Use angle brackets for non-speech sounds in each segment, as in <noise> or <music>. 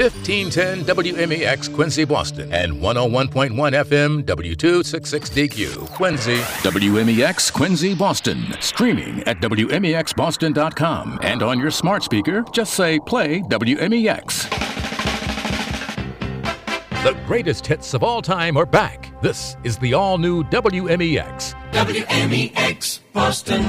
1510 WMEX Quincy, Boston, and 101.1 FM W266DQ, Quincy. WMEX Quincy, Boston. Streaming at WMEXBoston.com. And on your smart speaker, just say play WMEX. The greatest hits of all time are back. This is the all new WMEX. WMEX Boston.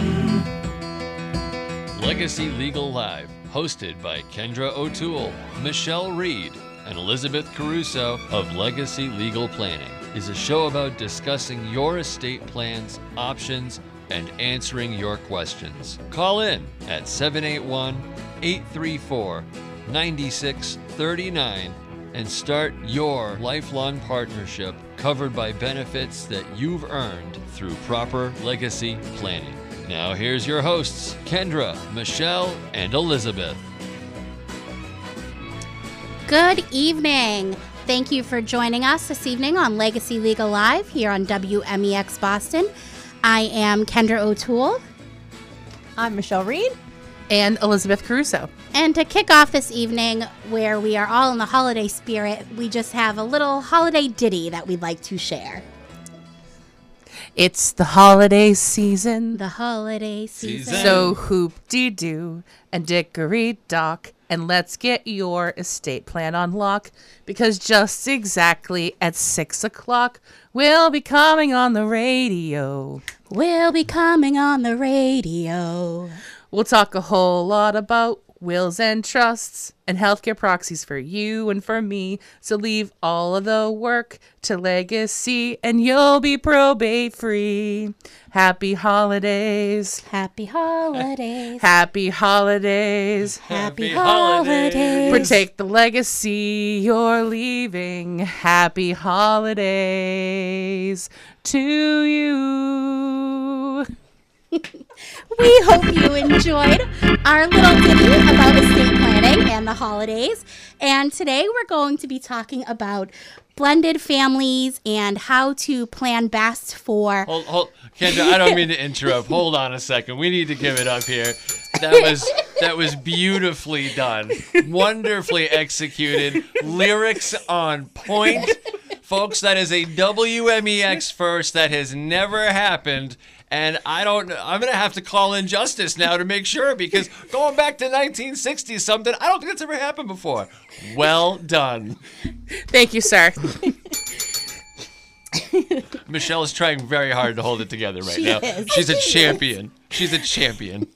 Legacy Legal Live, hosted by Kendra O'Toole, Michelle Reed, and Elizabeth Caruso of Legacy Legal Planning, is a show about discussing your estate plans, options, and answering your questions. Call in at 781 834 9639 and start your lifelong partnership covered by benefits that you've earned through proper legacy planning. Now, here's your hosts, Kendra, Michelle, and Elizabeth. Good evening. Thank you for joining us this evening on Legacy Legal Live here on WMEX Boston. I am Kendra O'Toole. I'm Michelle Reed. And Elizabeth Caruso. And to kick off this evening, where we are all in the holiday spirit, we just have a little holiday ditty that we'd like to share. It's the holiday season. The holiday season. So hoop dee doo and dickory dock. And let's get your estate plan on lock because just exactly at six o'clock, we'll be coming on the radio. We'll be coming on the radio. We'll talk a whole lot about wills and trusts and healthcare proxies for you and for me. So leave all of the work to legacy and you'll be probate free. Happy holidays. Happy holidays. <laughs> Happy holidays. Happy, Happy holidays. holidays. Protect the legacy you're leaving. Happy holidays to you. We hope you enjoyed our little ditty about estate planning and the holidays. And today we're going to be talking about blended families and how to plan best for. Hold, hold, Kendra, I don't mean to interrupt. Hold on a second. We need to give it up here. That was that was beautifully done, wonderfully executed, lyrics on point, folks. That is a WMEX first that has never happened. And I don't. I'm gonna have to call in justice now to make sure because <laughs> going back to 1960 something, I don't think that's ever happened before. Well done. Thank you, sir. Michelle is trying very hard to hold it together right She now. is. She's a <laughs> champion. She's a champion.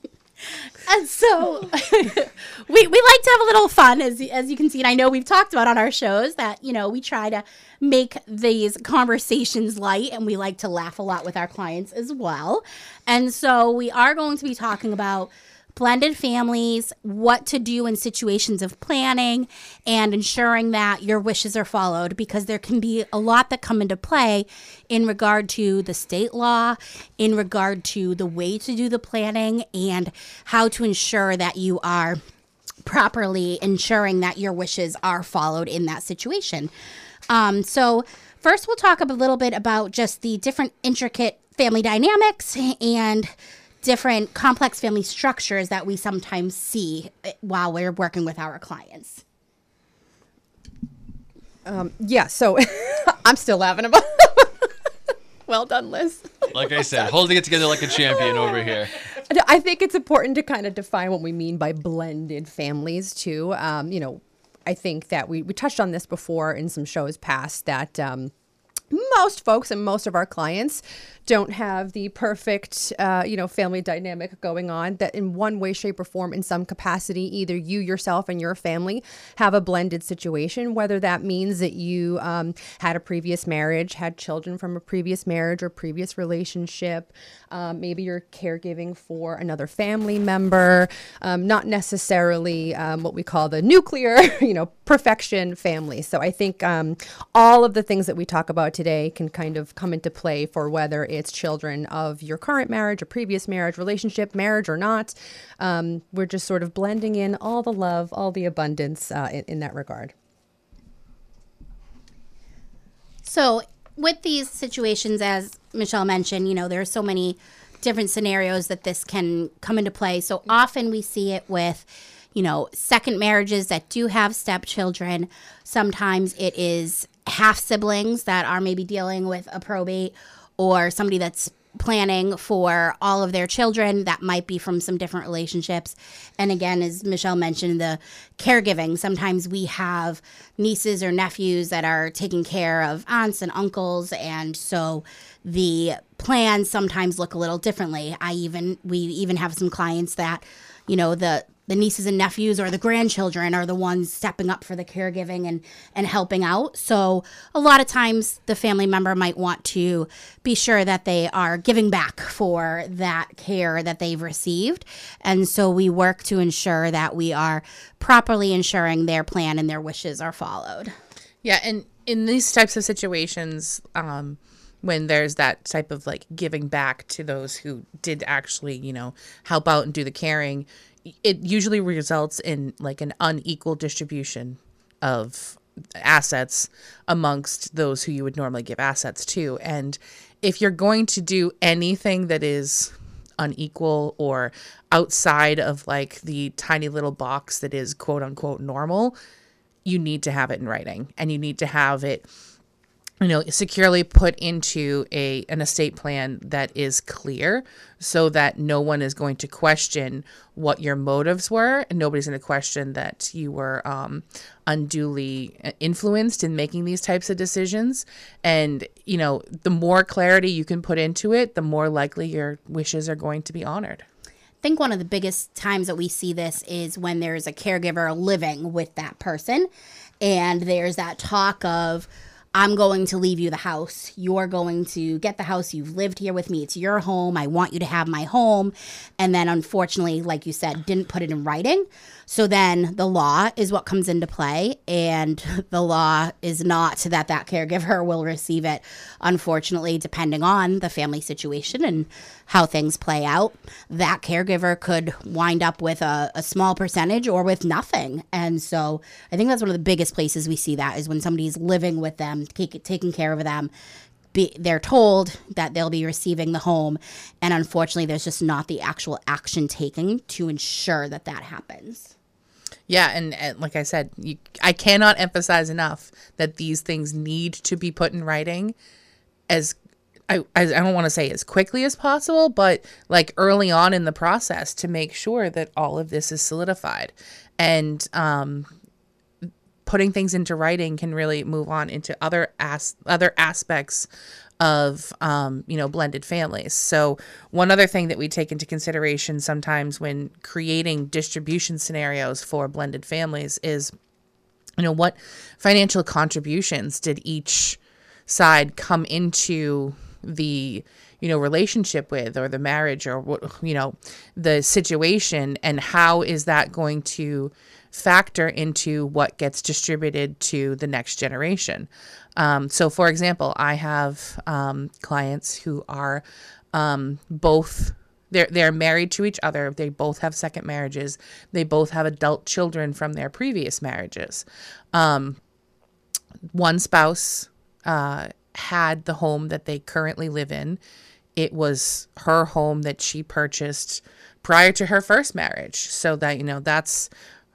And so <laughs> we, we like to have a little fun, as, as you can see. And I know we've talked about on our shows that, you know, we try to make these conversations light and we like to laugh a lot with our clients as well. And so we are going to be talking about blended families, what to do in situations of planning, and ensuring that your wishes are followed because there can be a lot that come into play in regard to the state law, in regard to the way to do the planning, and how to ensure that you are properly ensuring that your wishes are followed in that situation. Um, so, first, we'll talk a little bit about just the different intricate family dynamics and different complex family structures that we sometimes see eh, while we're working with our clients. Yeah, so <laughs> I'm still laughing about. <laughs> well done, Liz. Like I said, holding it together like a champion <laughs> over here. I think it's important to kind of define what we mean by blended families too. Um, you know, I think that we, we touched on this before in some shows past that um, most folks and most of our clients don't have the perfect, uh, you know, family dynamic going on. That in one way, shape, or form, in some capacity, either you yourself and your family have a blended situation. Whether that means that you um, had a previous marriage, had children from a previous marriage or previous relationship, um, maybe you're caregiving for another family member, um, not necessarily um, what we call the nuclear, <laughs> you know, perfection family. So I think um, all of the things that we talk about today can kind of come into play for whether it's children of your current marriage, a previous marriage, relationship, marriage or not. Um, we're just sort of blending in all the love, all the abundance uh, in, in that regard. So, with these situations, as Michelle mentioned, you know, there are so many different scenarios that this can come into play. So often we see it with, you know, second marriages that do have stepchildren. Sometimes it is half siblings that are maybe dealing with a probate or somebody that's planning for all of their children that might be from some different relationships. And again, as Michelle mentioned, the caregiving. Sometimes we have nieces or nephews that are taking care of aunts and uncles. And so the plans sometimes look a little differently. I even, we even have some clients that, you know, the, the nieces and nephews or the grandchildren are the ones stepping up for the caregiving and and helping out. So a lot of times the family member might want to be sure that they are giving back for that care that they've received. And so we work to ensure that we are properly ensuring their plan and their wishes are followed. Yeah, and in these types of situations, um, when there's that type of like giving back to those who did actually, you know, help out and do the caring, it usually results in like an unequal distribution of assets amongst those who you would normally give assets to. And if you're going to do anything that is unequal or outside of like the tiny little box that is quote unquote normal, you need to have it in writing and you need to have it you know securely put into a an estate plan that is clear so that no one is going to question what your motives were. And nobody's going to question that you were um, unduly influenced in making these types of decisions. And you know the more clarity you can put into it the more likely your wishes are going to be honored. I think one of the biggest times that we see this is when there's a caregiver living with that person. And there's that talk of I'm going to leave you the house. You're going to get the house. You've lived here with me. It's your home. I want you to have my home. And then, unfortunately, like you said, didn't put it in writing. So then the law is what comes into play. And <laughs> the law is not that that caregiver <laughs> will receive it, unfortunately, depending on the family situation and how things play out. That caregiver could wind up with a, a small percentage or with nothing. And so I think that's one of the biggest places we see that is when somebody's living with them, take, taking care of them. Be, they're told that they'll be receiving the home and unfortunately there's just not the actual action taken to ensure that that happens yeah, and, and like I said, you, I cannot emphasize enough that these things need to be put in writing as I, I don't want to say as quickly as possible, but like early on in the process to make sure that all of this is solidified. And um, putting things into writing can really move on into other as other aspects of um, you know blended families. So one other thing that we take into consideration sometimes when creating distribution scenarios for blended families is you know what financial contributions did each side come into the you know relationship with or the marriage or what you know the situation and how is that going to factor into what gets distributed to the next generation. Um, so, for example, I have um, clients who are um, both they're they're married to each other. They both have second marriages. They both have adult children from their previous marriages. Um, one spouse uh, had the home that they currently live in. It was her home that she purchased prior to her first marriage. So that you know that's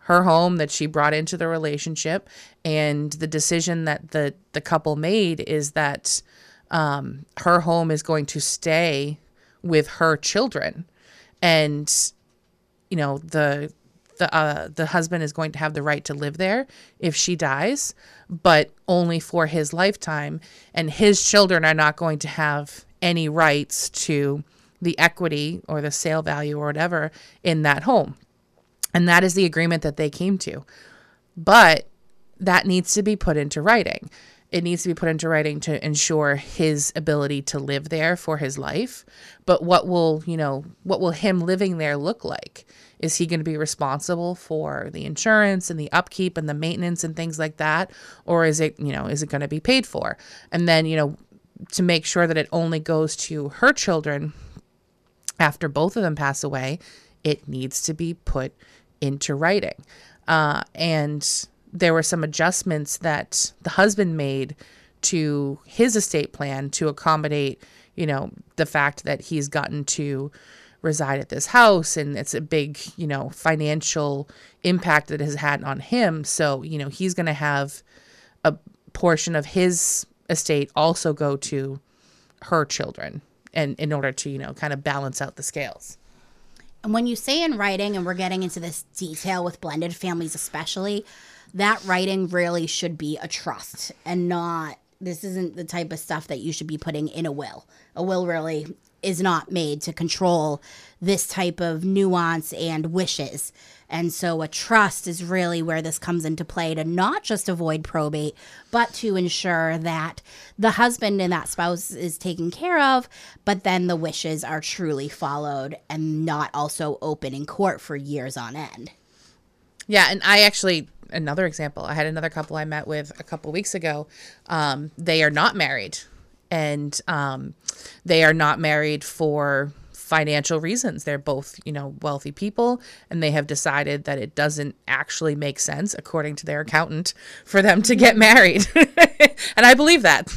her home that she brought into the relationship. And the decision that the the couple made is that um, her home is going to stay with her children. And you know the the uh, the husband is going to have the right to live there if she dies but only for his lifetime. And his children are not going to have any rights to the equity or the sale value or whatever in that home and that is the agreement that they came to. But that needs to be put into writing. It needs to be put into writing to ensure his ability to live there for his life. But what will, you know, what will him living there look like? Is he going to be responsible for the insurance and the upkeep and the maintenance and things like that? Or is it, you know, is it going to be paid for? And then, you know, to make sure that it only goes to her children after both of them pass away, it needs to be put into writing. Uh, and there were some adjustments that the husband made to his estate plan to accommodate, you know, the fact that he's gotten to reside at this house and it's a big, you know, financial impact that has had on him. So, you know, he's going to have a portion of his estate also go to her children and in order to, you know, kind of balance out the scales. And when you say in writing, and we're getting into this detail with blended families, especially, that writing really should be a trust and not, this isn't the type of stuff that you should be putting in a will. A will really is not made to control this type of nuance and wishes. And so a trust is really where this comes into play to not just avoid probate, but to ensure that the husband and that spouse is taken care of, but then the wishes are truly followed and not also open in court for years on end. Yeah, and I actually another example. I had another couple I met with a couple weeks ago. Um, they are not married, and um, they are not married for financial reasons. They're both, you know, wealthy people, and they have decided that it doesn't actually make sense, according to their accountant, for them to get married. <laughs> and I believe that.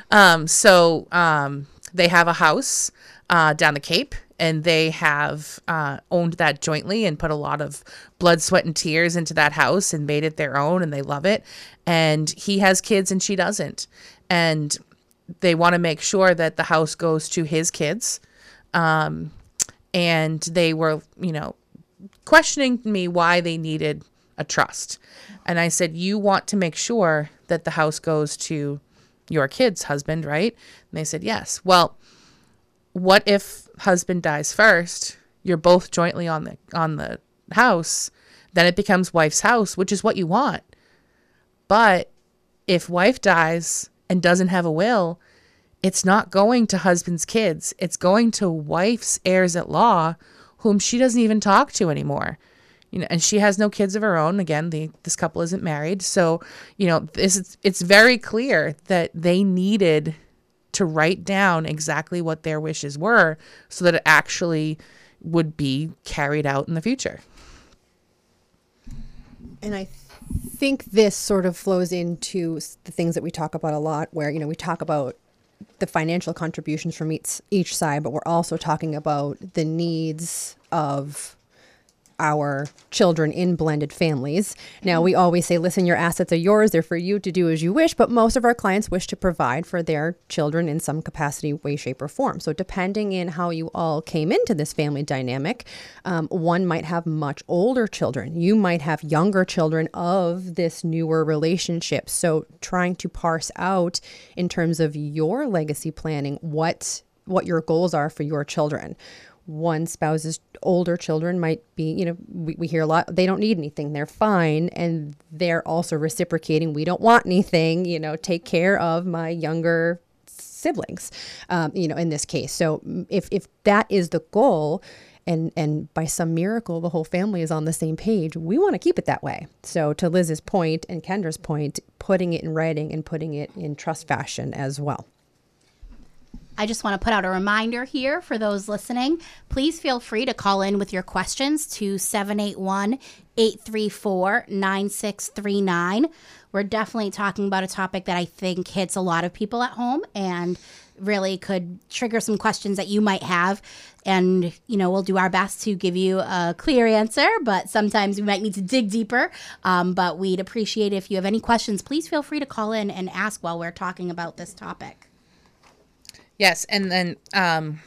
<laughs> um, so um, they have a house uh, down the Cape. And they have uh, owned that jointly and put a lot of blood, sweat, and tears into that house and made it their own, and they love it. And he has kids and she doesn't. And they want to make sure that the house goes to his kids um, and they were, you know, questioning me why they needed a trust. And I said, You want to make sure that the house goes to your kid's husband, right? And they said, Yes. Well, what if husband dies first? You're both jointly on the on the house, then it becomes wife's house, which is what you want. But if wife dies and doesn't have a will, it's not going to husband's kids. It's going to wife's heirs at law, whom she doesn't even talk to anymore. You know, and she has no kids of her own. Again, the this couple isn't married, so you know this is, it's very clear that they needed to write down exactly what their wishes were, so that it actually would be carried out in the future. And I think this sort of flows into the things that we talk about a lot, where you know we talk about the financial contributions from each each side, but we're also talking about the needs of our children in blended families. Now, we always say, listen, your assets are yours, they're for you to do as you wish, but most of our clients wish to provide for their children in some capacity, way, shape, or form. So, depending in how you all came into this family dynamic, um, one might have much older children. You might have younger children of this newer relationship. So, trying to parse out in terms of your legacy planning what what your goals are for your children one spouse's older children might be, you know, we, we hear a lot, they don't need anything, they're fine. And they're also reciprocating, we don't want anything, you know, take care of my younger siblings, um, you know, in this case. So mm, if, if that is the goal, and and by some miracle the whole family is on the same page we want to keep it that way so to liz's point and kendra's point putting it in writing and putting it in trust fashion as well I just want to put out a reminder here for those listening. Please feel free to call in with your questions to 781 834 9639. We're definitely talking about a topic that I think hits a lot of people at home and really could trigger some questions that you might have. And, you know, we'll do our best to give you a clear answer, but sometimes we might need to dig deeper. Um, but we'd appreciate if you have any questions, please feel free to call in and ask while we're talking about this topic. Yes, and then um,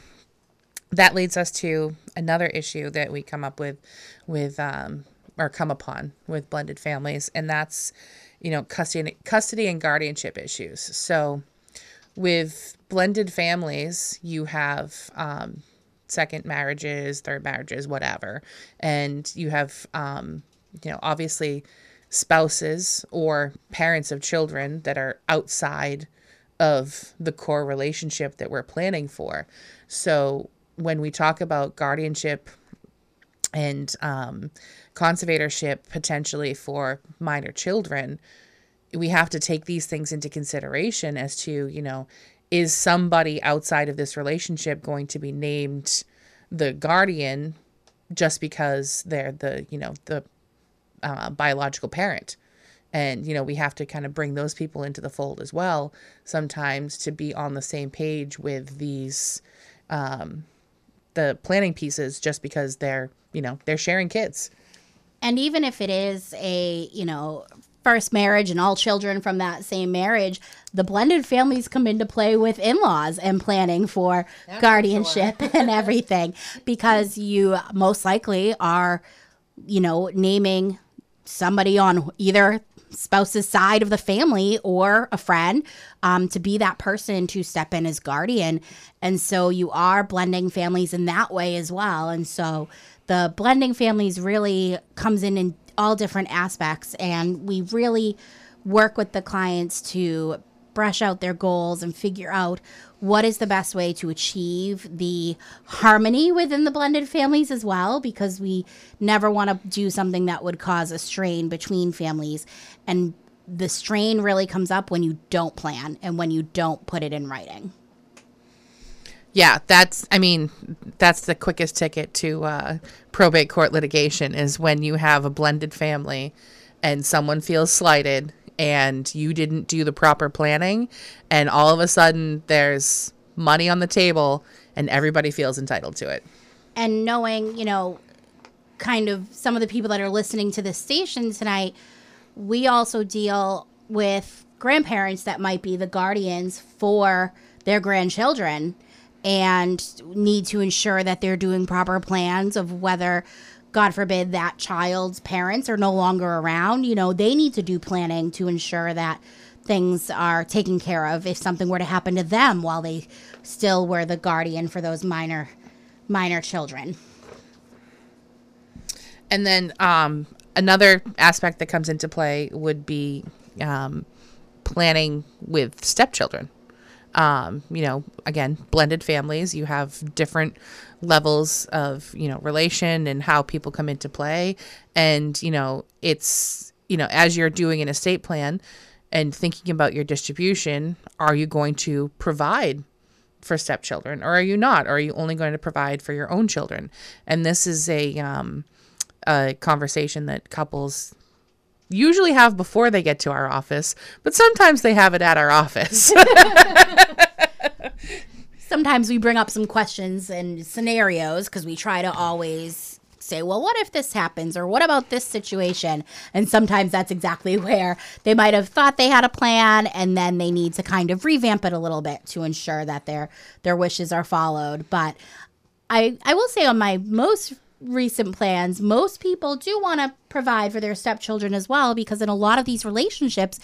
that leads us to another issue that we come up with with um, or come upon with blended families, and that's you know custody custody and guardianship issues. So with blended families, you have um, second marriages, third marriages, whatever, and you have um, you know obviously spouses or parents of children that are outside of the core relationship that we're planning for. So when we talk about guardianship and um, conservatorship potentially for minor children, we have to take these things into consideration as to, you know, is somebody outside of this relationship going to be named the guardian just because they're the, you know, the uh, biological parent? And you know we have to kind of bring those people into the fold as well sometimes to be on the same page with these um, the planning pieces just because they're you know they're sharing kids. And even if it is a, you know, first marriage and all children from that same marriage, the blended families come into play with in laws and planning for guardianship and everything <laughs> because you most likely are, you know, naming somebody on either spouse's side of the family or a friend um, to be that person to step in as guardian. And so you are blending families in that way as well. And so the blending families really comes in in all different aspects. And we really work with the clients to brush out their goals and figure out what is the best way to achieve the harmony within the blended families as well? Because we never want to do something that would cause a strain between families. And the strain really comes up when you don't plan and when you don't put it in writing. Yeah, that's I mean, that's the quickest ticket to uh, probate court litigation is when you have a blended family and someone feels slighted and you didn't do the proper planning and all of a sudden there's money on the table and everybody feels entitled to it. and knowing, you know, kind of some of the people that are listening to this station tonight, we also deal with grandparents that might be the guardians for their grandchildren and need to ensure that they're doing proper plans of whether god forbid that child's parents are no longer around you know they need to do planning to ensure that things are taken care of if something were to happen to them while they still were the guardian for those minor minor children And then um, another aspect that comes into play would be um, planning with stepchildren. Um, you know, again, blended families, you have different levels of, you know, relation and how people come into play. And, you know, it's, you know, as you're doing an estate plan and thinking about your distribution, are you going to provide for stepchildren or are you not? Or are you only going to provide for your own children? And this is a, um, a conversation that couples usually have before they get to our office, but sometimes they have it at our office. <laughs> sometimes we bring up some questions and scenarios because we try to always say, well, what if this happens? Or what about this situation? And sometimes that's exactly <laughs> where they might have thought they had a plan and then they need to kind of revamp it a little bit to ensure that their their wishes are followed. But I I will say on my most recent plans, most people do want to provide for their stepchildren as well because in a lot of these relationships,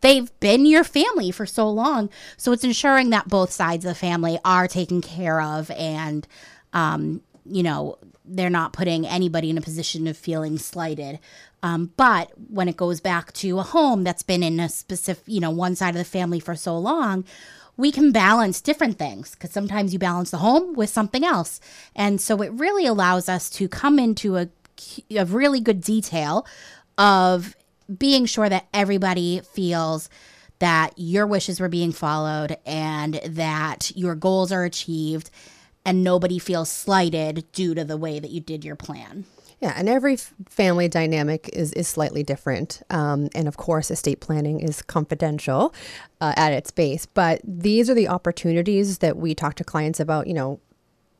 they've been your family for so long. So it's ensuring that both sides of the family are taken care of and, um, you know, they're not putting anybody in a position of feeling slighted. Um, but when it goes back to a home that's been in a specific, you know, one side of the family for so long, we can balance different things because sometimes you balance the home with something else. And so it really allows us to come into a, a really good detail of being sure that everybody feels that your wishes were being followed and that your goals are achieved and nobody feels slighted due to the way that you did your plan. Yeah, and every family dynamic is, is slightly different. Um, and of course, estate planning is confidential uh, at its base. But these are the opportunities that we talk to clients about, you know,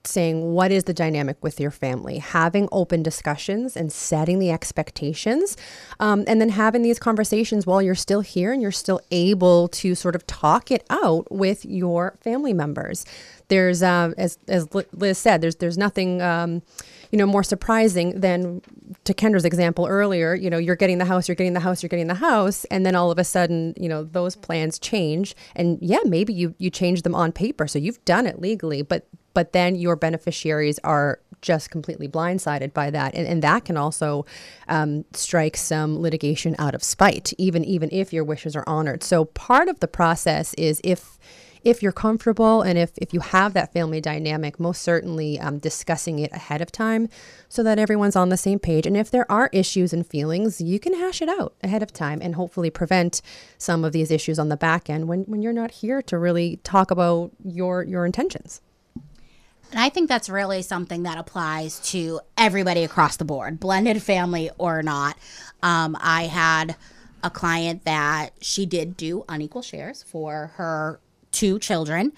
saying what is the dynamic with your family, having open discussions and setting the expectations, um, and then having these conversations while you're still here and you're still able to sort of talk it out with your family members. There's, uh, as as Liz said, there's there's nothing. Um, you know, more surprising than to Kendra's example earlier, you know, you're getting the house, you're getting the house, you're getting the house, and then all of a sudden, you know, those plans change. And yeah, maybe you you change them on paper. So you've done it legally, but but then your beneficiaries are just completely blindsided by that. And, and that can also um, strike some litigation out of spite, even even if your wishes are honored. So part of the process is if if you're comfortable and if, if you have that family dynamic, most certainly um, discussing it ahead of time so that everyone's on the same page. And if there are issues and feelings, you can hash it out ahead of time and hopefully prevent some of these issues on the back end when, when you're not here to really talk about your your intentions. And I think that's really something that applies to everybody across the board, blended family or not. Um, I had a client that she did do unequal shares for her two children.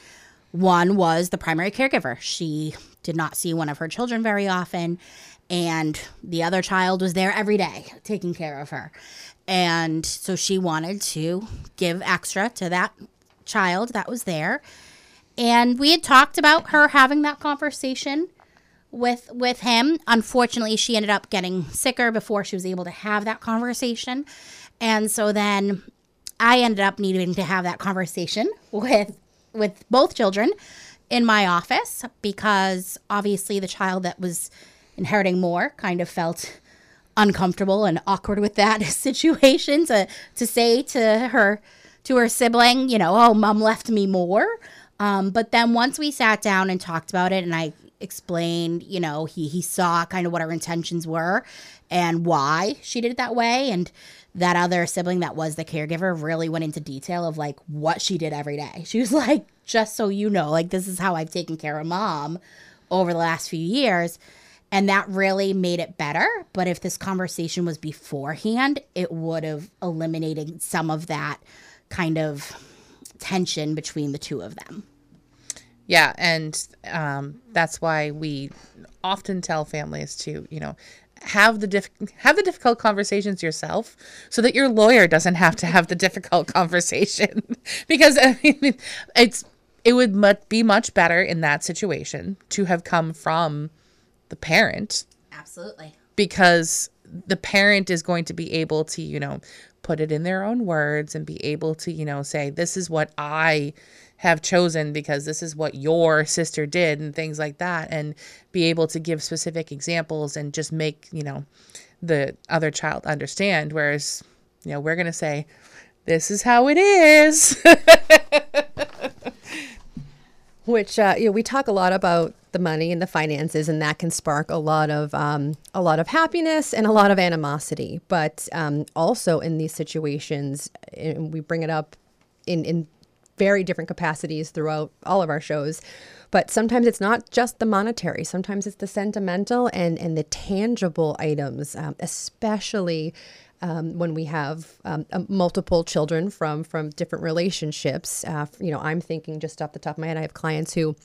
One was the primary caregiver. She did not see one of her children very often. And the other child was there every day taking care of her. And so she wanted to give extra to that child that was there. And we had talked about her having that conversation with with him. Unfortunately, she ended up getting sicker before she was able to have that conversation. And so then I ended up needing to have that conversation with with both children in my office because obviously the child that was inheriting more kind of felt uncomfortable and awkward with that <laughs> situation to to say to her to her sibling, you know, oh, mom left me more. Um, but then once we sat down and talked about it, and I explained, you know, he he saw kind of what our intentions were and why she did it that way, and that other sibling that was the caregiver really went into detail of like what she did every day. She was <laughs> like, just so you know, like this is how I've taken care of mom over the last few years. And that really made it better. But if this conversation was beforehand, it would have eliminated some of that kind of tension between the two of them. Yeah, and um, that's why we often tell families to, you know, have the diff- have the difficult conversations yourself, so that your lawyer doesn't have to have the difficult <laughs> conversation. <laughs> because I mean, it's it would much, be much better in that situation to have come from the parent Absolutely. because the parent is going to be able to, you know, put it in their own words and be able to, you know, say, this is what I have chosen because this is what your sister did and things like that. And be able to give specific examples and just make, you know, the other child understand. Whereas, you know, we're going to say, this is how it is. <laughs> which uh, you know we talk a lot about the money and the finances and that can spark a lot of um, a lot of happiness and a lot of animosity but um, also in these situations and we bring it up in in very different capacities throughout all of our shows but sometimes it's not just the monetary sometimes it's the sentimental and and the tangible items um, especially um, when we have um, multiple children from from different relationships. Uh, you know, I'm thinking just off the top of my head, I have clients who.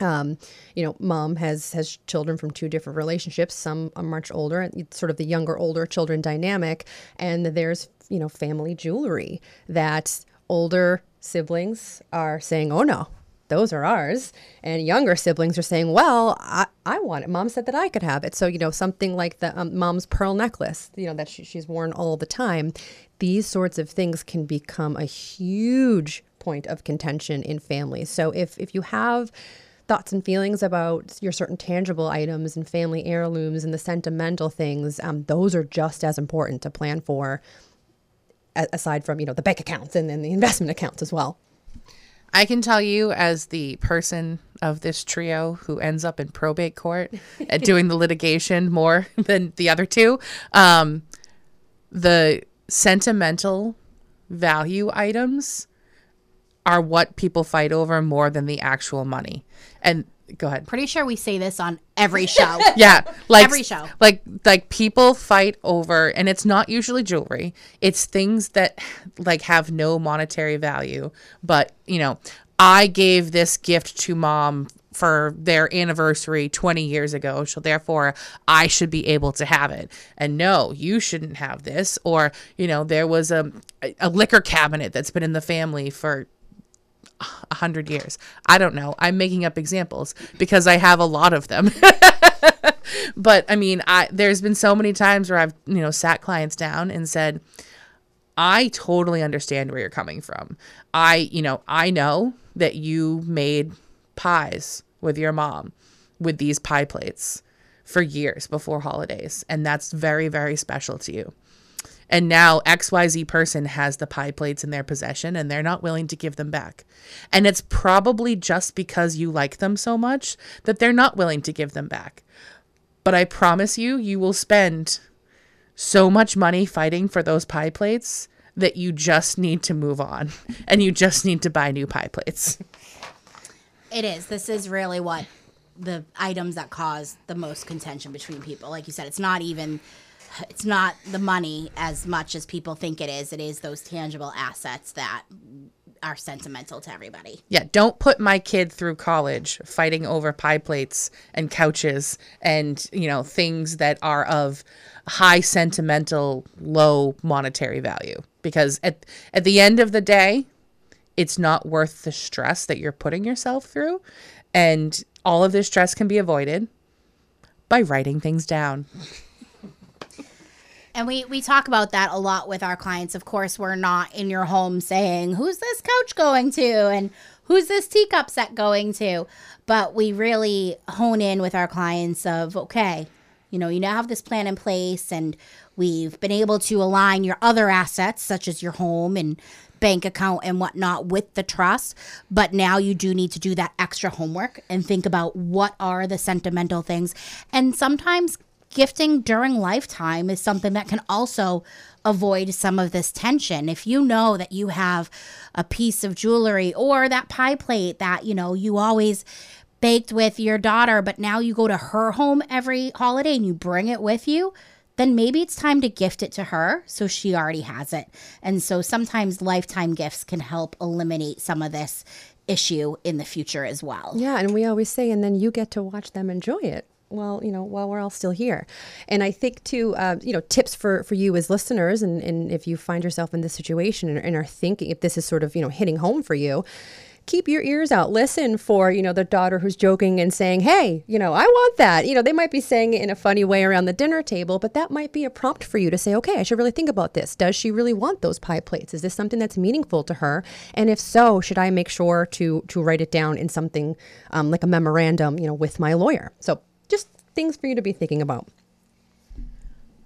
Um, you know, mom has has children from two different relationships. Some are much older, sort of the younger, older children dynamic. And there's you know family jewelry that older siblings are saying, "Oh no, those are ours. And younger siblings are saying, well, I, I want it. Mom said that I could have it. So, you know, something like the um, mom's pearl necklace, you know, that she, she's worn all the time. These sorts of things can become a huge point of contention in families. So if, if you have thoughts and feelings about your certain tangible items and family heirlooms and the sentimental things, um, those are just as important to plan for aside from, you know, the bank accounts and then the investment accounts as well. I can tell you, as the person of this trio who ends up in probate court <laughs> at doing the litigation more <laughs> than the other two, um, the sentimental value items are what people fight over more than the actual money. And go ahead. Pretty sure we say this on every show. <laughs> yeah, like Every show. Like like people fight over and it's not usually jewelry. It's things that like have no monetary value, but you know, I gave this gift to mom for their anniversary 20 years ago. So therefore, I should be able to have it. And no, you shouldn't have this. Or, you know, there was a, a liquor cabinet that's been in the family for a hundred years. I don't know. I'm making up examples because I have a lot of them. <laughs> but I mean, I there's been so many times where I've you know sat clients down and said, I totally understand where you're coming from. I you know I know that you made pies with your mom with these pie plates for years before holidays, and that's very very special to you. And now XYZ person has the pie plates in their possession and they're not willing to give them back. And it's probably just because you like them so much that they're not willing to give them back. But I promise you, you will spend so much money fighting for those pie plates that you just need to move on <laughs> and you just need to buy new pie plates. <laughs> It is. This is really what the items that cause the most contention between people. Like you said, it's not even it's not the money as much as people think it is. It is those tangible assets that are sentimental to everybody. Yeah, don't put my kid through college fighting over pie plates and couches and, you know, things that are of high sentimental, low monetary value. Because at at the end of the day, it's not worth the stress that you're putting yourself through. And all of this stress can be avoided by writing things down. And we, we talk about that a lot with our clients. Of course, we're not in your home saying, who's this couch going to? And who's this teacup set going to? But we really hone in with our clients of, okay, you know, you now have this plan in place and we've been able to align your other assets, such as your home and bank account and whatnot with the trust. But now you do need to do that extra homework and think about what are the sentimental things. And sometimes gifting during lifetime is something that can also avoid some of this tension. If you know that you have a piece of jewelry or that pie plate that, you know, you always baked with your daughter, but now you go to her home every holiday and you bring it with you, then maybe it's time to gift it to her so she already has it. And so sometimes lifetime gifts can help eliminate some of this issue in the future as well. Yeah, and we always say, and then you get to watch them enjoy it. Well, you know, while we're all still here, and I think too, uh, you know, tips for for you as listeners, and and if you find yourself in this situation and, and are thinking if this is sort of you know hitting home for you, keep your ears out. Listen for, you know, the daughter who's joking and saying, hey, you know, I want that. You know, they might be saying it in a funny way around the dinner table, but that might be a prompt for you to say, okay, I should really think about this. Does she really want those pie plates? Is this something that's meaningful to her? And if so, should I make sure to to write it down in something um, like a memorandum, you know, with my lawyer? So just things for you to be thinking about.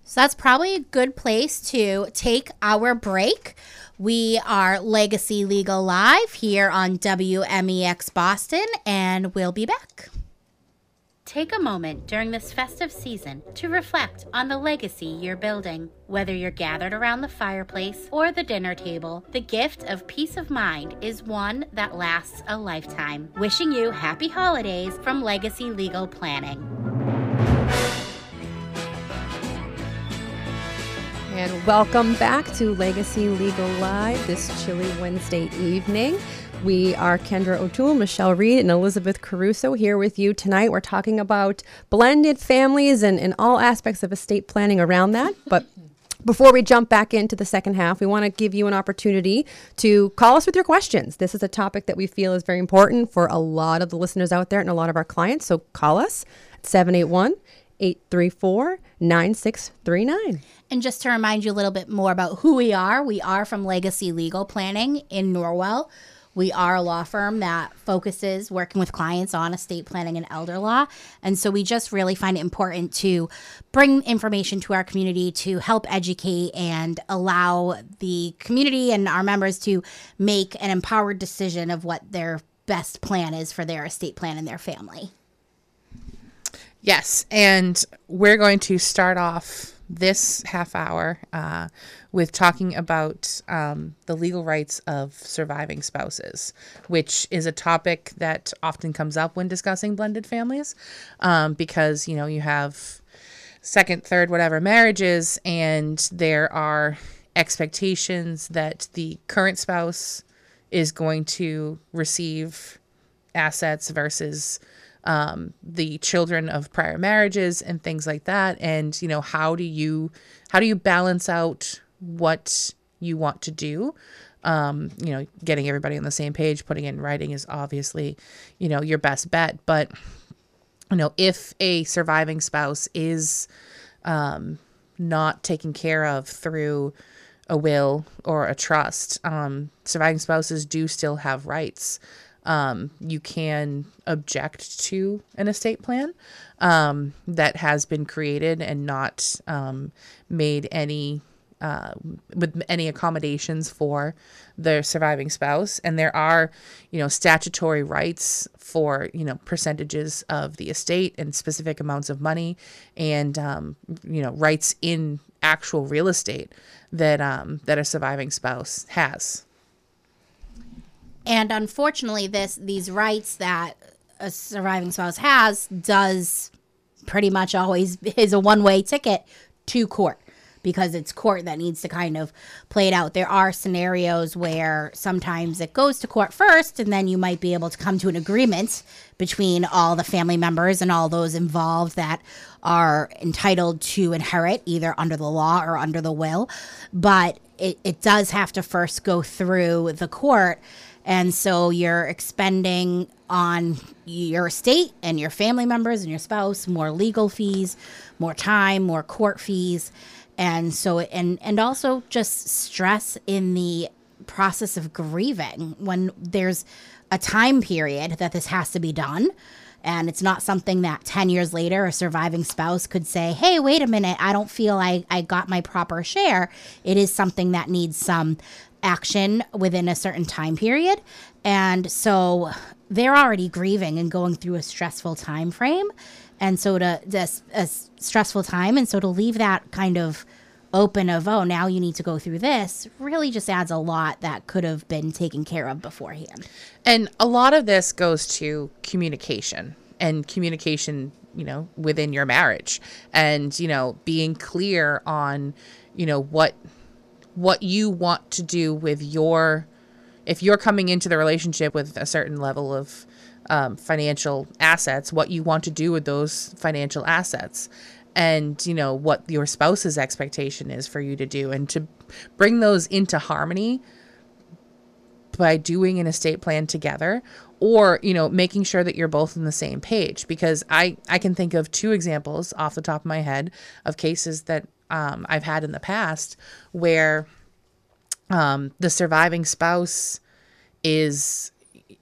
So that's probably a good place to take our break. We are Legacy Legal Live here on WMEX Boston, and we'll be back. Take a moment during this festive season to reflect on the legacy you're building. Whether you're gathered around the fireplace or the dinner table, the gift of peace of mind is one that lasts a lifetime. Wishing you happy holidays from Legacy Legal Planning. And welcome back to Legacy Legal Live this chilly Wednesday evening. We are Kendra O'Toole, Michelle Reed, and Elizabeth Caruso here with you tonight. We're talking about blended families and, and all aspects of estate planning around that. But <laughs> before we jump back into the second half, we want to give you an opportunity to call us with your questions. This is a topic that we feel is very important for a lot of the listeners out there and a lot of our clients. So call us at 781 834 9639. And just to remind you a little bit more about who we are, we are from Legacy Legal Planning in Norwell. We are a law firm that focuses working with clients on estate planning and elder law. And so we just really find it important to bring information to our community to help educate and allow the community and our members to make an empowered decision of what their best plan is for their estate plan and their family. Yes, and we're going to start off this half hour uh, with talking about um, the legal rights of surviving spouses, which is a topic that often comes up when discussing blended families, um, because you know you have second, third, whatever marriages, and there are expectations that the current spouse is going to receive assets versus um, the children of prior marriages and things like that. And you know how do you how do you balance out what you want to do? Um, you know getting everybody on the same page putting in writing is obviously you know your best bet. But you know if a surviving spouse is um, not taken care of through a will or a trust um, surviving spouses do still have rights um, you can object to an estate plan um, that has been created and not um, made any uh, with any accommodations for the surviving spouse. And there are you know statutory rights for you know percentages of the estate and specific amounts of money and um, you know rights in actual real estate that um, that a surviving spouse has and unfortunately, this these rights that a surviving spouse has does pretty much always is a one way ticket to court because it's court that needs to kind of play it out. There are scenarios where sometimes it goes to court first, and then you might be able to come to an agreement between all the family members and all those involved that are entitled to inherit either under the law or under the will. But it, it does have to first go through the court. And so you're expending on your estate and your family members and your spouse more legal fees, more time, more court fees. And so, and, and also just stress in the process of grieving when there's a time period that this has to be done. And it's not something that 10 years later a surviving spouse could say, hey, wait a minute, I don't feel I, I got my proper share. It is something that needs some action within a certain time period. And so they're already grieving and going through a stressful time frame. And so to this a stressful time and so to leave that kind of open of oh now you need to go through this really just adds a lot that could have been taken care of beforehand And a lot of this goes to communication and communication, you know, within your marriage and, you know, being clear on, you know, what what you want to do with your if you're coming into the relationship with a certain level of um, financial assets, what you want to do with those financial assets, and you know what your spouse's expectation is for you to do, and to bring those into harmony by doing an estate plan together or you know making sure that you're both on the same page. Because i i can think of two examples off the top of my head of cases that um, i've had in the past where um, the surviving spouse is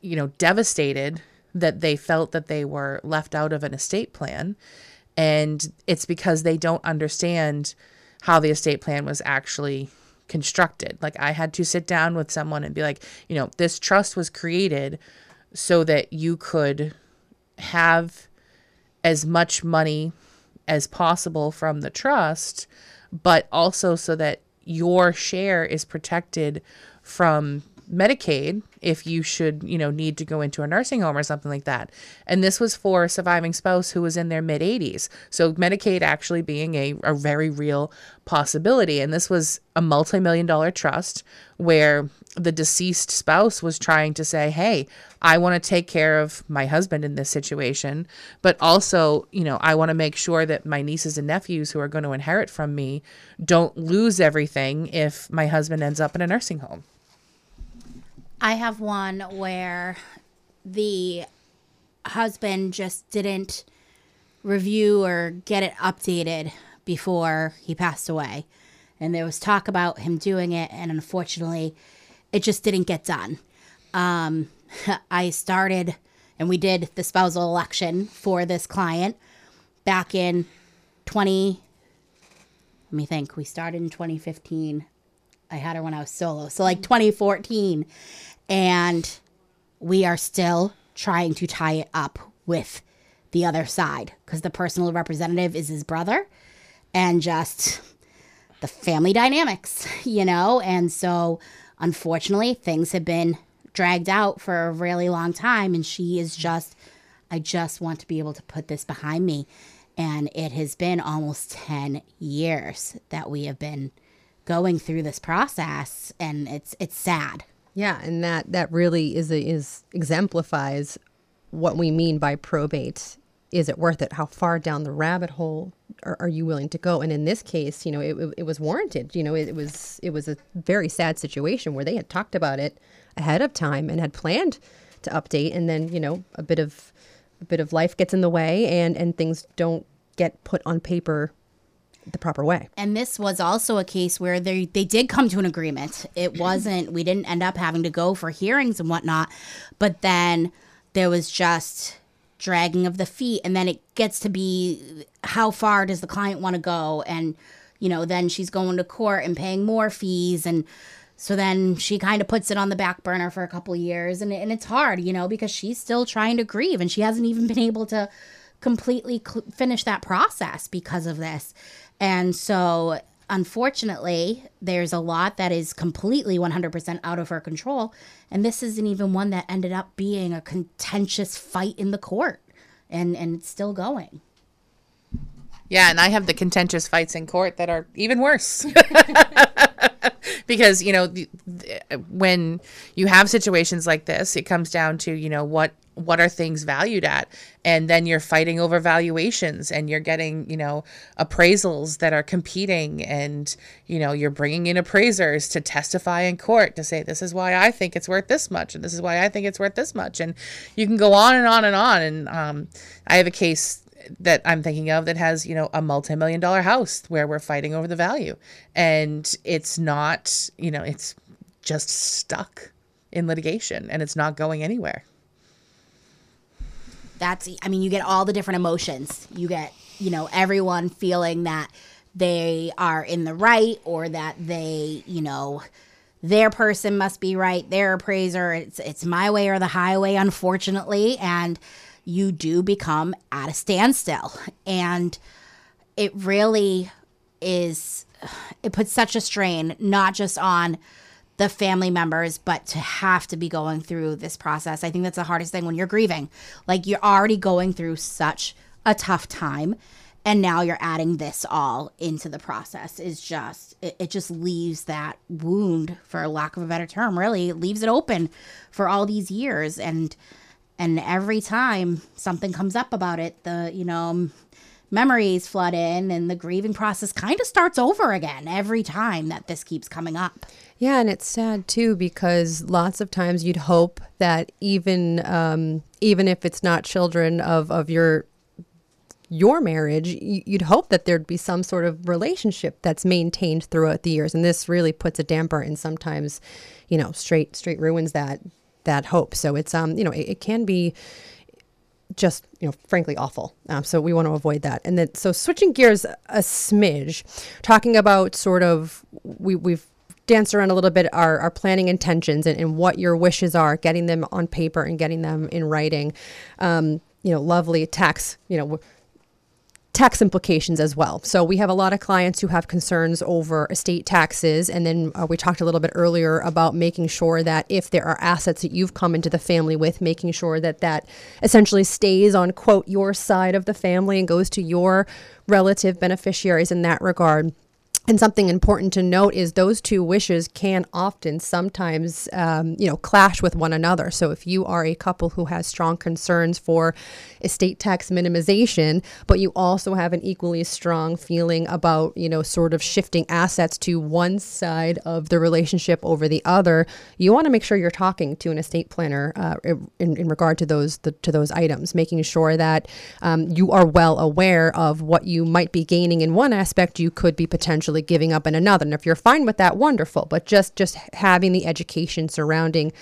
you know devastated that they felt that they were left out of an estate plan and it's because they don't understand how the estate plan was actually constructed. Like I had to sit down with someone and be like, you know, this trust was created so that you could have as much money as possible from the trust, but also so that your share is protected from Medicaid if you should, you know, need to go into a nursing home or something like that. And this was for a surviving spouse who was in their mid 80s. So Medicaid actually being a, a very real possibility. And this was a multi million dollar trust where the deceased spouse was trying to say, hey, I want to take care of my husband in this situation, but also, you know, I want to make sure that my nieces and nephews who are going to inherit from me don't lose everything if my husband ends up in a nursing home. I have one where the husband just didn't review or get it updated before he passed away. And there was talk about him doing it, and unfortunately, it just didn't get done. Um, <laughs> I started, and we did the spousal election for this client back in 20. Let me think. We started in 2015. I had her when I was solo. So, like 2014 and we are still trying to tie it up with the other side because the personal representative is his brother and just the family dynamics, <laughs> you know? And so, unfortunately, things have been dragged out for a really long time. And she is just, I just want to be able to put this behind me. And it has been almost 10 years that we have been going through this process and it's it's sad Yeah, and that that really is a, is exemplifies what we mean by probate. Is it worth it? How far down the rabbit hole are, are you willing to go? And in this case, you know, it, it, it was warranted. You know, it, it was it was a very sad situation where they had talked about it ahead of time and had planned to update, and then you know a bit of a bit of life gets in the way, and and things don't get put on paper the proper way. and this was also a case where they they did come to an agreement. It <clears throat> wasn't we didn't end up having to go for hearings and whatnot, but then there was just dragging of the feet, and then it gets to be how far does the client want to go, and you know then she's going to court and paying more fees and. So then she kind of puts it on the back burner for a couple years, and, and it's hard, you know, because she's still trying to grieve and she hasn't even been able to completely cl- finish that process because of this. And so, unfortunately, there's a lot that is completely 100% out of her control. And this isn't even one that ended up being a contentious fight in the court. And, and it's still going. Yeah, and I have the contentious fights in court that are even worse. <laughs> <laughs> because, you know, the, the, when you have situations like this, it comes down to, you know, what what are things valued at? And then you're fighting over valuations and you're getting, you know, appraisals that are competing and, you know, you're bringing in appraisers to testify in court to say this is why I think it's worth this much and this is why I think it's worth this much and you can go on and on and on and um, I have a case that I'm thinking of that has, you know, a multi-million dollar house where we're fighting over the value. And it's not, you know, it's just stuck in litigation and it's not going anywhere. That's I mean, you get all the different emotions. You get, you know, everyone feeling that they are in the right or that they, you know, their person must be right, their appraiser, it's it's my way or the highway unfortunately and you do become at a standstill. And it really is, it puts such a strain, not just on the family members, but to have to be going through this process. I think that's the hardest thing when you're grieving. Like you're already going through such a tough time. And now you're adding this all into the process is just, it, it just leaves that wound, for lack of a better term, really, leaves it open for all these years. And, and every time something comes up about it the you know memories flood in and the grieving process kind of starts over again every time that this keeps coming up. Yeah and it's sad too because lots of times you'd hope that even um, even if it's not children of of your your marriage, you'd hope that there'd be some sort of relationship that's maintained throughout the years, and this really puts a damper and sometimes, you know, straight straight ruins that that hope. So it's um you know it, it can be just you know frankly awful. Um, so we want to avoid that. And then so switching gears a smidge talking about sort of we, we've danced around a little bit our, our planning intentions and, and what your wishes are getting them on paper and getting them in writing. Um, you know lovely tax you know tax implications as well. So we have a lot of clients who have concerns over estate taxes. And then uh, we talked a little bit earlier about making sure that if there are assets that you've come into the family with, making sure that that essentially stays on, quote, your side of the family and goes to your relative beneficiaries in that regard. And something important to note is those two wishes can often sometimes, um, you know, clash with one another. So if you are a couple who has strong concerns for estate tax minimization, but you also have an equally strong feeling about, you know, sort of shifting assets to one side of the relationship over the other, you want to make sure you're talking to an estate planner uh, in, in regard to those the, to those items, making sure that um, you are well aware of what you might be gaining in one aspect, you could be potentially giving up in another. And if you're fine with that, wonderful. But just just having the education surrounding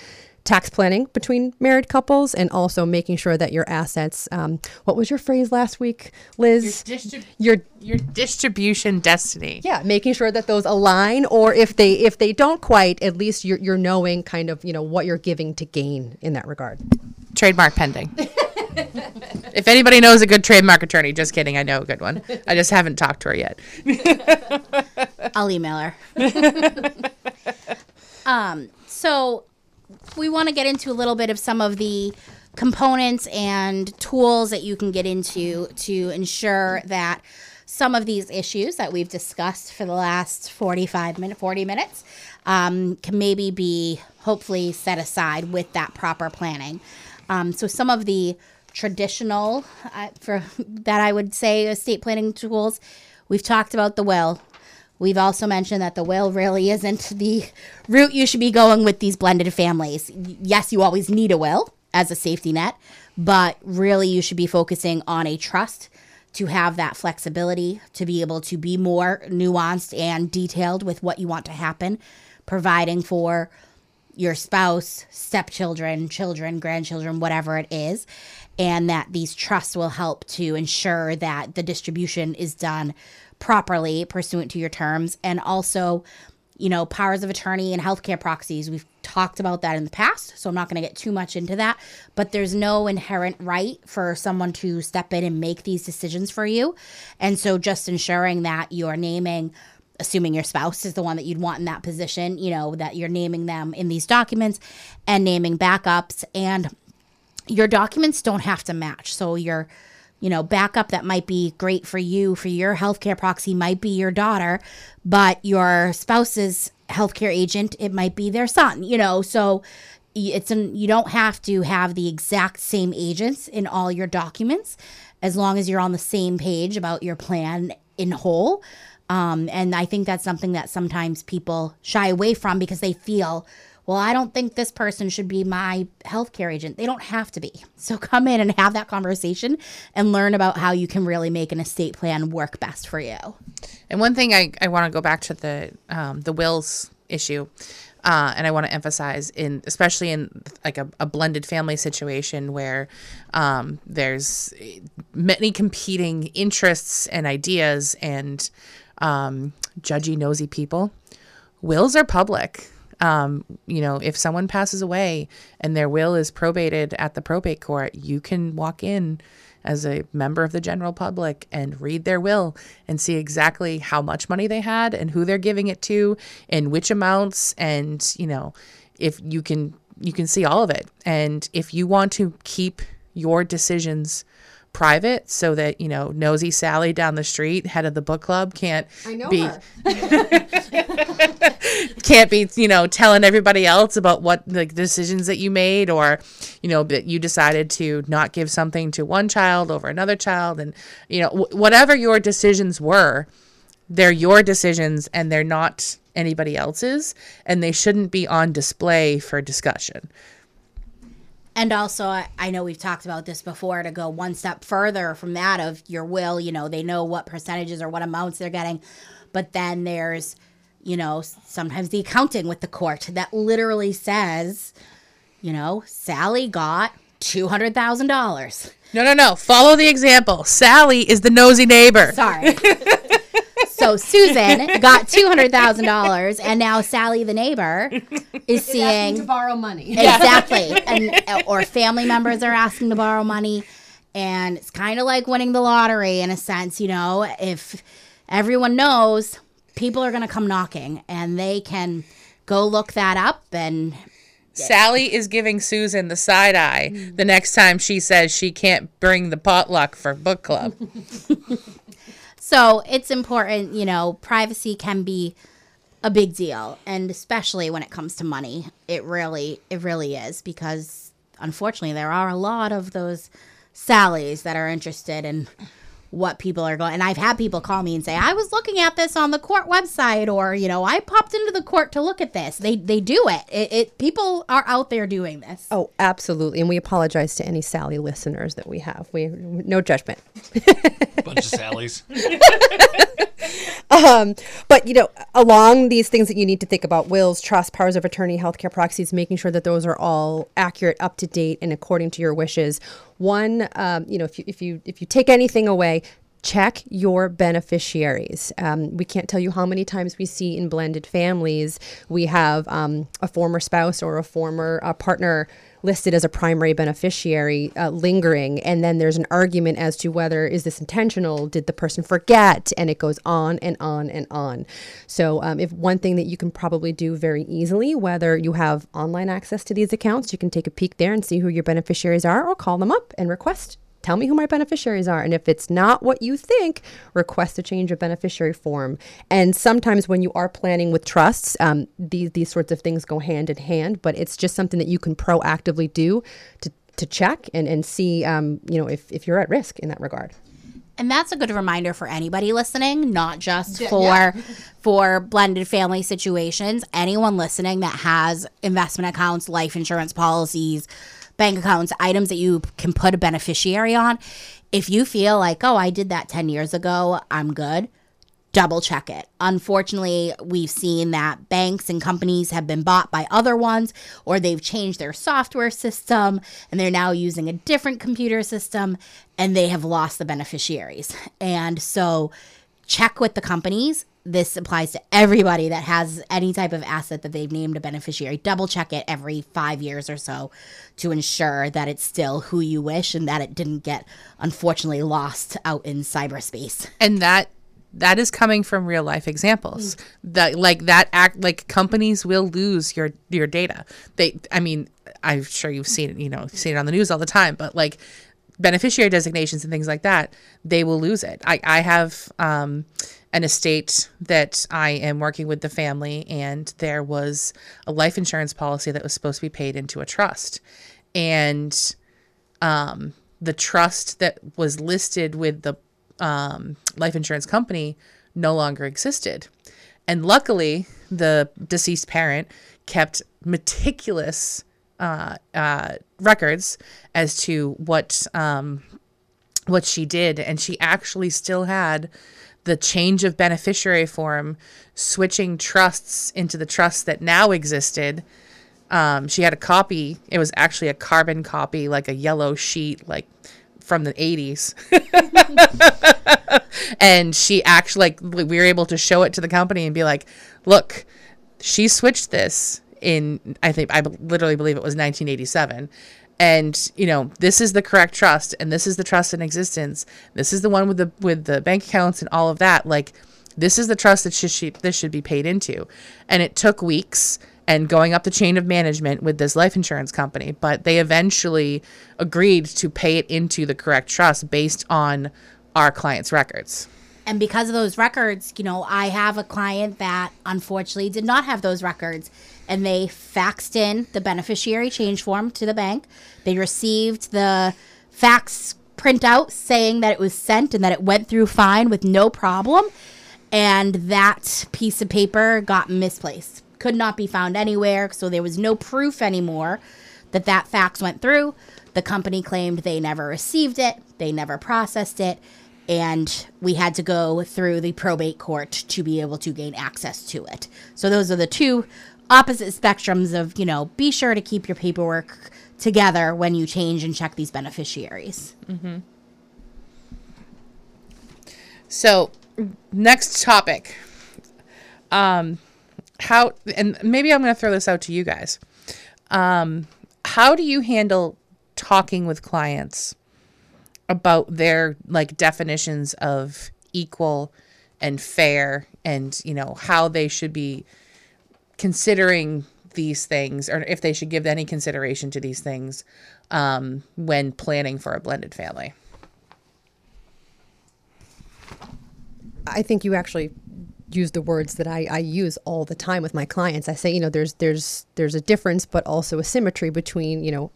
tax planning between married couples and also making sure that your assets um, what was your phrase last week liz your, distrib- your your distribution destiny yeah making sure that those align or if they if they don't quite at least you're, you're knowing kind of you know what you're giving to gain in that regard trademark pending <laughs> if anybody knows a good trademark attorney, just kidding, I know a good one. I just haven't talked to her yet. I'll email her. <laughs> um, so we want to get into a little bit of some of the components and tools that you can get into to ensure that some of these issues that we've discussed for the last 45 minutes 40 minutes um, can maybe be hopefully set aside with that proper planning um, so some of the traditional uh, for that I would say estate planning tools. We've talked about the will. We've also mentioned that the will really isn't <laughs> the route you should be going with these blended families. Yes, you always need a will as a safety net, but really you should be focusing on a trust to have that flexibility to be able to be more nuanced and detailed with what you want to happen, providing for your spouse, stepchildren, children, grandchildren, whatever it is, and that these trusts will help to ensure that the distribution is done properly pursuant to your terms. And also you know powers of attorney and healthcare proxies. We've talked about that in the past so i'm not going to get too much into that. But there's no inherent right for someone to step in and make these decisions for you. And so just ensuring that you're naming assuming your spouse is the one that you'd want in that position you know that you're naming them in these documents and naming backups and your documents don't have to match. So your you know, backup that might be great for you, for your healthcare proxy might be your daughter, but your spouse's healthcare agent, it might be their son, you know. So it's an, you don't have to have the exact same agents in all your documents as long as you're on the same page about your plan in whole. Um, and I think that's something that sometimes people shy away from because they feel, well, I don't think this person should be my healthcare agent. They don't have to be. <laughs> So come in and have that conversation and learn about how you can really make an estate plan work best for you. And one thing I, I want to go back to the um, the wills issue. Uh, and I want to emphasize in, especially in like a, a blended family situation where um, there's many competing interests and ideas and um, judgy, nosy people. Wills are public. Um, you know, if someone passes away and their will is probated at the probate court, you can walk in as a member of the general public and read their will and see exactly how much money they had and who they're giving it to and which amounts and you know if you can you can see all of it and if you want to keep your decisions private so that you know nosy sally down the street head of the book club can't be <laughs> can't be you know telling everybody else about what the decisions that you made or you know that you decided to not give something to one child over another child. And you know wh- whatever your decisions were they're your decisions and they're not anybody else's and they shouldn't be on display for discussion And also, I, I know we've talked about this before to go one step further from that of your will, you know, they know what percentages or what amounts they're getting. But then there's, you know, sometimes the accounting with the court that literally says, you know, Sally got $200,000. no no no follow the example sally is the nosy neighbor Sorry. <laughs> so <laughs> Susan got $200,000 and now Sally the neighbor is seeing to borrow money. <laughs> exactly and uh, or family members are asking to borrow money and it's kind of like winning the lottery in a sense you know if everyone knows people are going to come knocking and they can go look that up and Sally is giving Susan the side eye the next time she says she can't bring the potluck for book club. <laughs> so it's important you know privacy can be a big deal and especially when it comes to money it really it really is because unfortunately there are a lot of those sallies that are interested in what people are going and i've had people call me and say i was looking at this on the court website or you know i popped into the court to look at this they they do it it, it people are out there doing this Oh, absolutely. And we apologize to any Sally listeners that we have. We no judgment. <laughs> Bunch of Sallys. <laughs> Um, but you know, along these things that you need to think about: wills, trust, powers of attorney, healthcare proxies, making sure that those are all accurate, up to date, and according to your wishes. One, um, you know, if you if you if you take anything away, check your beneficiaries. Um, we can't tell you how many times we see in blended families we have um, a former spouse or a former uh, partner listed as a primary beneficiary uh, lingering. And then there's an argument as to whether is this intentional? Did the person forget? And it goes on and on and on. So um, if one thing that you can probably do very easily whether you have online access to these accounts you can take a peek there and see who your beneficiaries are or call them up and request tell me who my beneficiaries are. And if it's not what you think, request a change of beneficiary form. And sometimes when you are planning with trusts, um, these, these sorts of things go hand in hand, but it's just something that you can proactively do to, to check and, and see, um, you know, if, if you're at risk in that regard. and that's a good reminder for anybody listening not just for <laughs> for blended family situations anyone listening that has investment accounts life insurance policies bank accounts items that you can put a beneficiary on if you feel like oh i did that 10 years ago i'm good double check it. Unfortunately, we've seen that banks and companies have been bought by other ones or they've changed their software system and they're now using a different computer system and they have lost the beneficiaries. And so check with the companies. This applies to everybody that has any type of asset that they've named a beneficiary. Double check it every five years or so to ensure that it's still who you wish and that it didn't get unfortunately lost out in cyberspace. and that that is coming from real life examples that like that act like companies will lose your your data they i mean i'm sure you've seen it you know seen it on the news all the time but like beneficiary designations and things like that, they will lose it. I, I have um, an estate that I am working with the family, and there was a life insurance policy that was supposed to be paid into a trust. And um, the trust that was listed with the um, life insurance company no longer existed. And luckily, the deceased parent kept meticulous uh, uh, records as to what um, what she did, and she actually still had the change of beneficiary form, switching trusts into the trust that now existed. Um, she had a copy. It was actually a carbon copy, like a yellow sheet, like from the 80s. <laughs> and she actually, like, we were able to show it to the company and be like, look, she switched this in, I think, I literally believe it was 1987 and you know this is the correct trust and this is the trust in existence. This is the one with the with the bank accounts and all of that. Like this is the trust that should this should be paid into. And it took weeks and going up the chain of management with this life insurance company but they eventually agreed to pay it into the correct trust based on our clients records. And because of those records you know i have a client that unfortunately did not have those records and they faxed in the beneficiary change form to the bank. They received the fax printout saying that it was sent and that it went through fine with no problem. And that piece of paper got misplaced. Could not be found anywhere. So there was no proof anymore that that fax went through. The company claimed they never received it, they never processed it. And we had to go through the probate court to be able to gain access to it. So, those are the two opposite spectrums of, you know, be sure to keep your paperwork together when you change and check these beneficiaries. Mm-hmm. So, next topic. Um, how, and maybe I'm going to throw this out to you guys. Um, how do you handle talking with clients about their like definitions of equal and fair and, you know, how they should be considering these things or if they should give any consideration to these things um, when planning for a blended family. I think you actually use the words that I, I use all the time with my clients. I say, you know, there's there's there's a difference, but also a symmetry between you know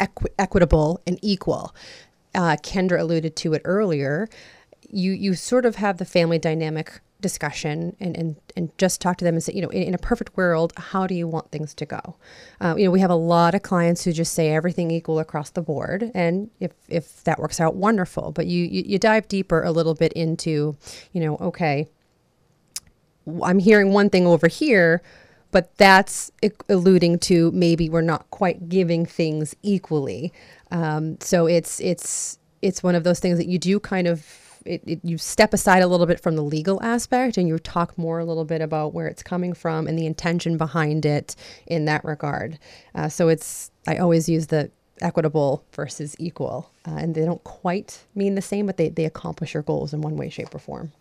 equi- equitable and equal. Uh, Kendra alluded to it earlier. You you sort of have the family dynamic discussion and, and, and just talk to them and say, you know, in, in a perfect world, how do you want things to go? Uh, you know, we have a lot of clients who just say everything equal across the board. And if, if that works out, wonderful. But you, you, you dive deeper a little bit into, you know, okay, I'm hearing one thing over here, but that's alluding to maybe we're not quite giving things equally. Um, so it's, it's, it's one of those things that you do kind of it, it, you step aside a little bit from the legal aspect and you talk more a little bit about where it's coming from and the intention behind it in that regard. Uh, so it's I always use the equitable versus equal, uh, and they don't quite mean the same, but they they accomplish your goals in one way, shape, or form.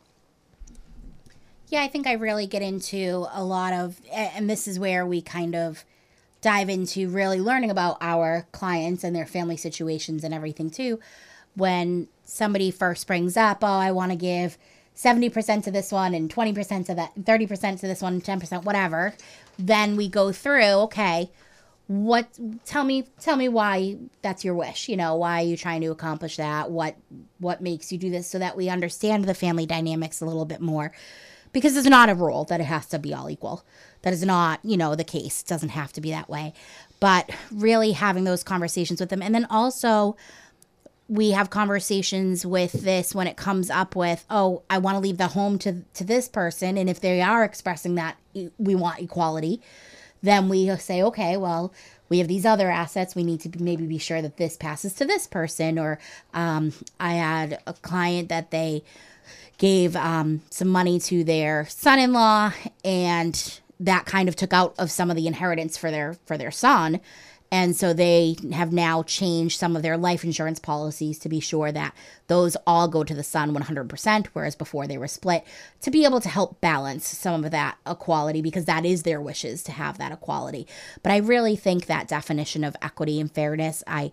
Yeah, I think I really get into a lot of, and this is where we kind of dive into really learning about our clients and their family situations and everything too when somebody first brings up, oh, I want to give 70% to this one and 20% to that, 30% to this one, 10%, whatever, then we go through, okay, what tell me tell me why that's your wish you know why are you trying to accomplish that? What what makes you do this? So that we understand the family dynamics a little bit more. Because it's not a rule that it has to be all equal. That is not you know the case. It doesn't have to be that way. But really having those conversations with them. And then also we have conversations with this when it comes up with oh i want to leave the home to to this person and if they are expressing that we want equality then we say okay well we have these other assets we need to maybe be sure that this passes to this person or um, i had a client that they gave um, some money to their son-in-law and that kind of took out of some of the inheritance for their for their son and so they have now changed some of their life insurance policies to be sure that those all go to the son 100%, whereas before they were split, to be able to help balance some of that equality because that is their wishes to have that equality. But I really think that definition of equity and fairness, I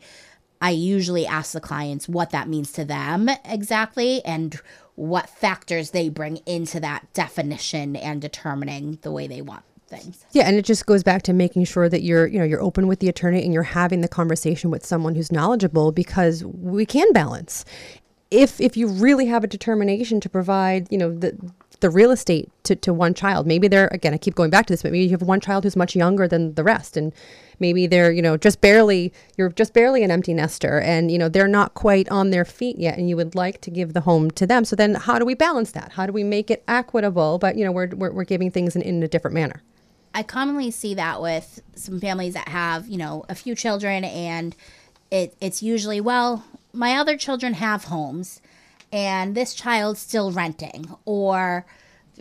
I usually ask the clients what that means to them exactly and what factors they bring into that definition and determining the way they want things. Yeah, and it just goes back to making sure that you're, you know, you're open with the attorney and you're having the conversation with someone who's knowledgeable because we can balance. If if you really have a determination to provide, you know, the the real estate to, to one child. Maybe they're again, I keep going back to this, but maybe you have one child who's much younger than the rest and maybe they're, you know, just barely you're just barely an empty nester and you know, they're not quite on their feet yet and you would like to give the home to them. So then how do we balance that? How do we make it equitable, but you know, we're we're, we're giving things in, in a different manner? I commonly see that with some families that have, you know, a few children and it it's usually, well, my other children have homes and this child's still renting or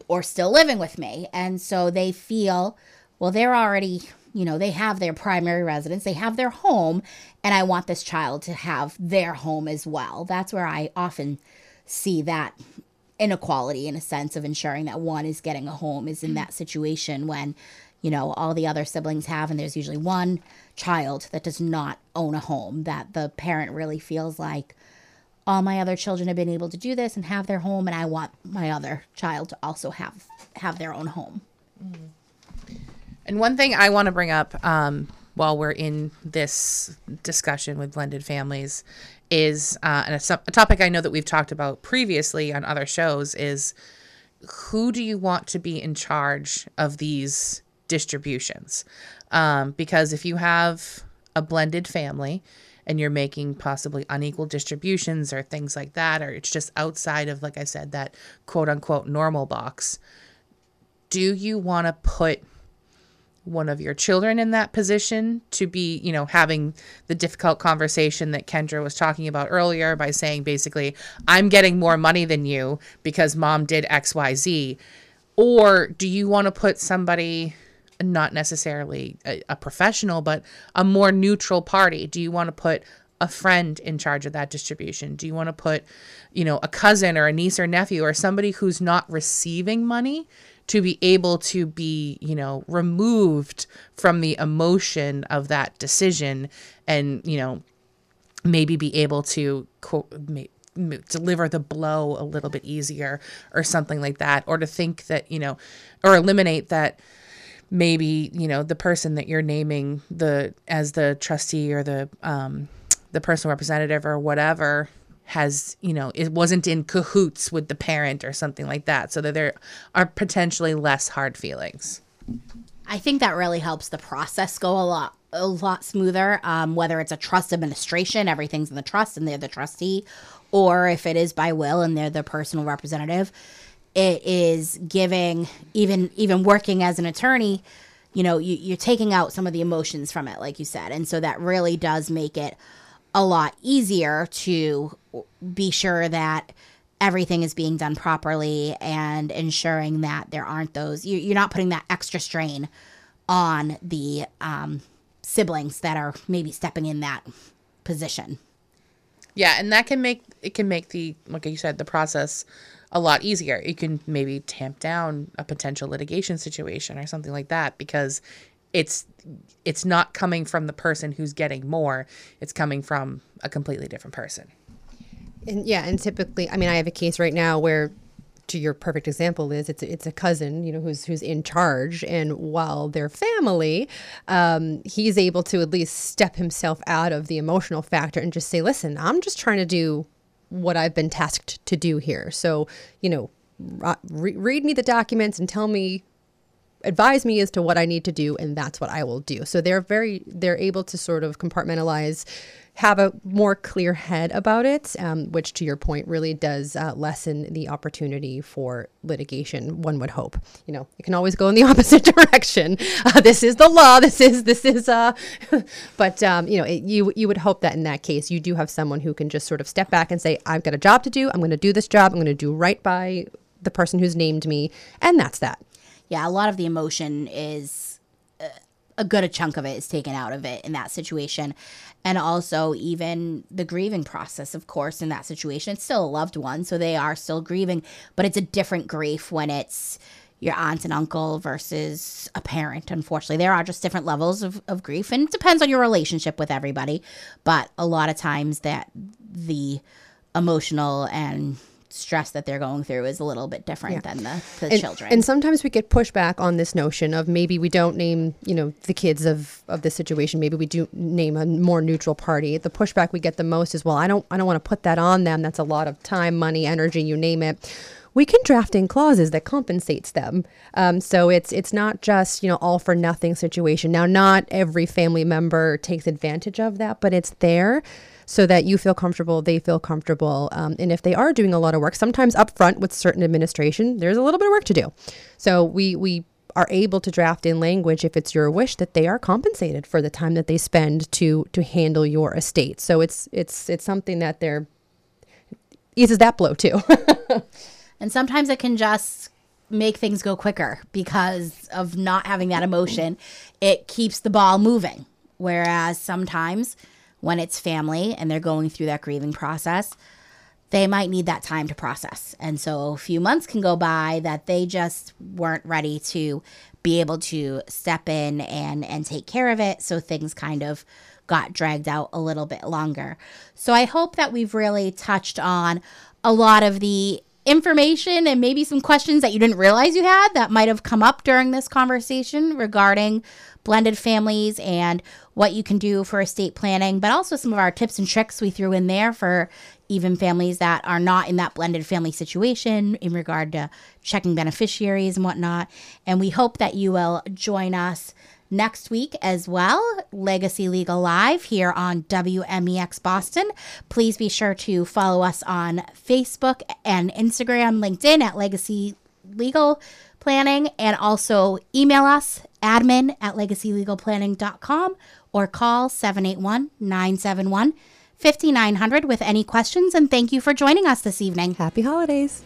or still living with me. And so they feel, well, they're already, you know, they have their primary residence, they have their home, and I want this child to have their home as well. That's where I often see that inequality in a sense of ensuring that one is getting a home is in that situation when you know all the other siblings have and there's usually one child that does not own a home that the parent really feels like all my other children have been able to do this and have their home and I want my other child to also have have their own home. And one thing I want to bring up um, while we're in this discussion with blended families is, uh, a, a topic I know that we've talked about previously on other shows is who do you want to be in charge of these distributions? Um, because if you have a blended family and you're making possibly unequal distributions or things like that, or it's just outside of, like I said, that quote unquote normal box, do you want to put one of your children in that position to be, you know, having the difficult conversation that Kendra was talking about earlier by saying basically, I'm getting more money than you because mom did XYZ? Or do you want to put somebody, not necessarily a, a professional, but a more neutral party? Do you want to put a friend in charge of that distribution? Do you want to put, you know, a cousin or a niece or nephew or somebody who's not receiving money to be able to be, you know, removed from the emotion of that decision and, you know, maybe be able to quote, deliver the blow a little bit easier or something like that or to think that, you know, or eliminate that maybe, you know, the person that you're naming the as the trustee or the um the personal representative or whatever has you know it wasn't in cahoots with the parent or something like that so that there are potentially less hard feelings I think that really helps the process go a lot a lot smoother. Um, whether it's a trust administration, everything's in the trust and they're the trustee, or if it is by will and they're the personal representative, it is giving even even working as an attorney. You know, you, you're taking out some of the emotions from it, like you said, and so that really does make it a lot easier to be sure that everything is being done properly and ensuring that there aren't those you, you're not putting that extra strain on the um, siblings that are maybe stepping in that position. Yeah and that can make it can make the like you said the process a lot easier. It can maybe tamp down a potential litigation situation or something like that because it's it's not coming from the person who's getting more. It's coming from a completely different person. And yeah, and typically, I mean, I have a case right now where, to your perfect example, is it's it's a cousin, you know, who's who's in charge, and while they're family, um, he's able to at least step himself out of the emotional factor and just say, "Listen, I'm just trying to do what I've been tasked to do here. So, you know, re- read me the documents and tell me advise me as to what I need to do, and that's what I will do. So they're very they're able to sort of compartmentalize, have a more clear head about it, um, which to your point really does uh, lessen the opportunity for litigation. One would hope. You know, it can always go in the <laughs> opposite direction. Uh, this is the law. This is this is. Uh, <laughs> but um, you know, it, you you would hope that in that case you do have someone who can just sort of step back and say, I've got a job to do. I'm going to do this job. I'm going to do right by the person who's named me, and that's that yeah, a lot of the emotion is uh, a good a chunk of it is taken out of it in that situation. And also, even the grieving process, of course, in that situation, it's still a loved one, so they are still grieving, but it's a different grief when it's, your aunt and uncle versus a parent. Unfortunately, there are just different levels of, of grief, and it depends on your relationship with everybody. But a lot of times, that the emotional and stress that they're going through is a little bit different than the, the and, children. And sometimes we get pushback on this notion of maybe we don't name, you know, the kids of of this situation. Maybe we do name a more neutral party. The pushback we get the most is, well, I don't, I don't want to put that on them. That's a lot of time, money, energy, you name it. We can draft in clauses that compensates them. Um, so it's it's not just you know all for nothing situation. Now, not every family member takes advantage of that, but it's there so that you feel comfortable, they feel comfortable. Um, and if they are doing a lot of work, sometimes upfront with certain administration, there's a little bit of work to do. So we we are able to draft in language if it's your wish that they are compensated for the time that they spend to to handle your estate. So it's it's it's something that they're eases that blow too. <laughs> And sometimes it can just make things go quicker because of not having that emotion. It keeps the ball moving. Whereas sometimes when it's family and they're going through that grieving process, they might need that time to process. And so a few months can go by that they just weren't ready to be able to step in and and take care of it. So things kind of got dragged out a little bit longer. So I hope that we've really touched on a lot of the information and maybe some questions that you didn't realize you had that might have come up during this conversation regarding blended families and what you can do for estate planning, but also some of our tips and tricks we threw in there for even families that are not in that blended family situation in regard to checking beneficiaries and whatnot. And we hope that you will join us next week as well. Legacy Legal Live here on WMEX Boston. Please be sure to follow us on Facebook and Instagram, LinkedIn at Legacy Legal Planning, and also email us admin at legacylegalplanning.com or call 781 971 5900 with any questions. And thank you for joining us this evening. Happy holidays.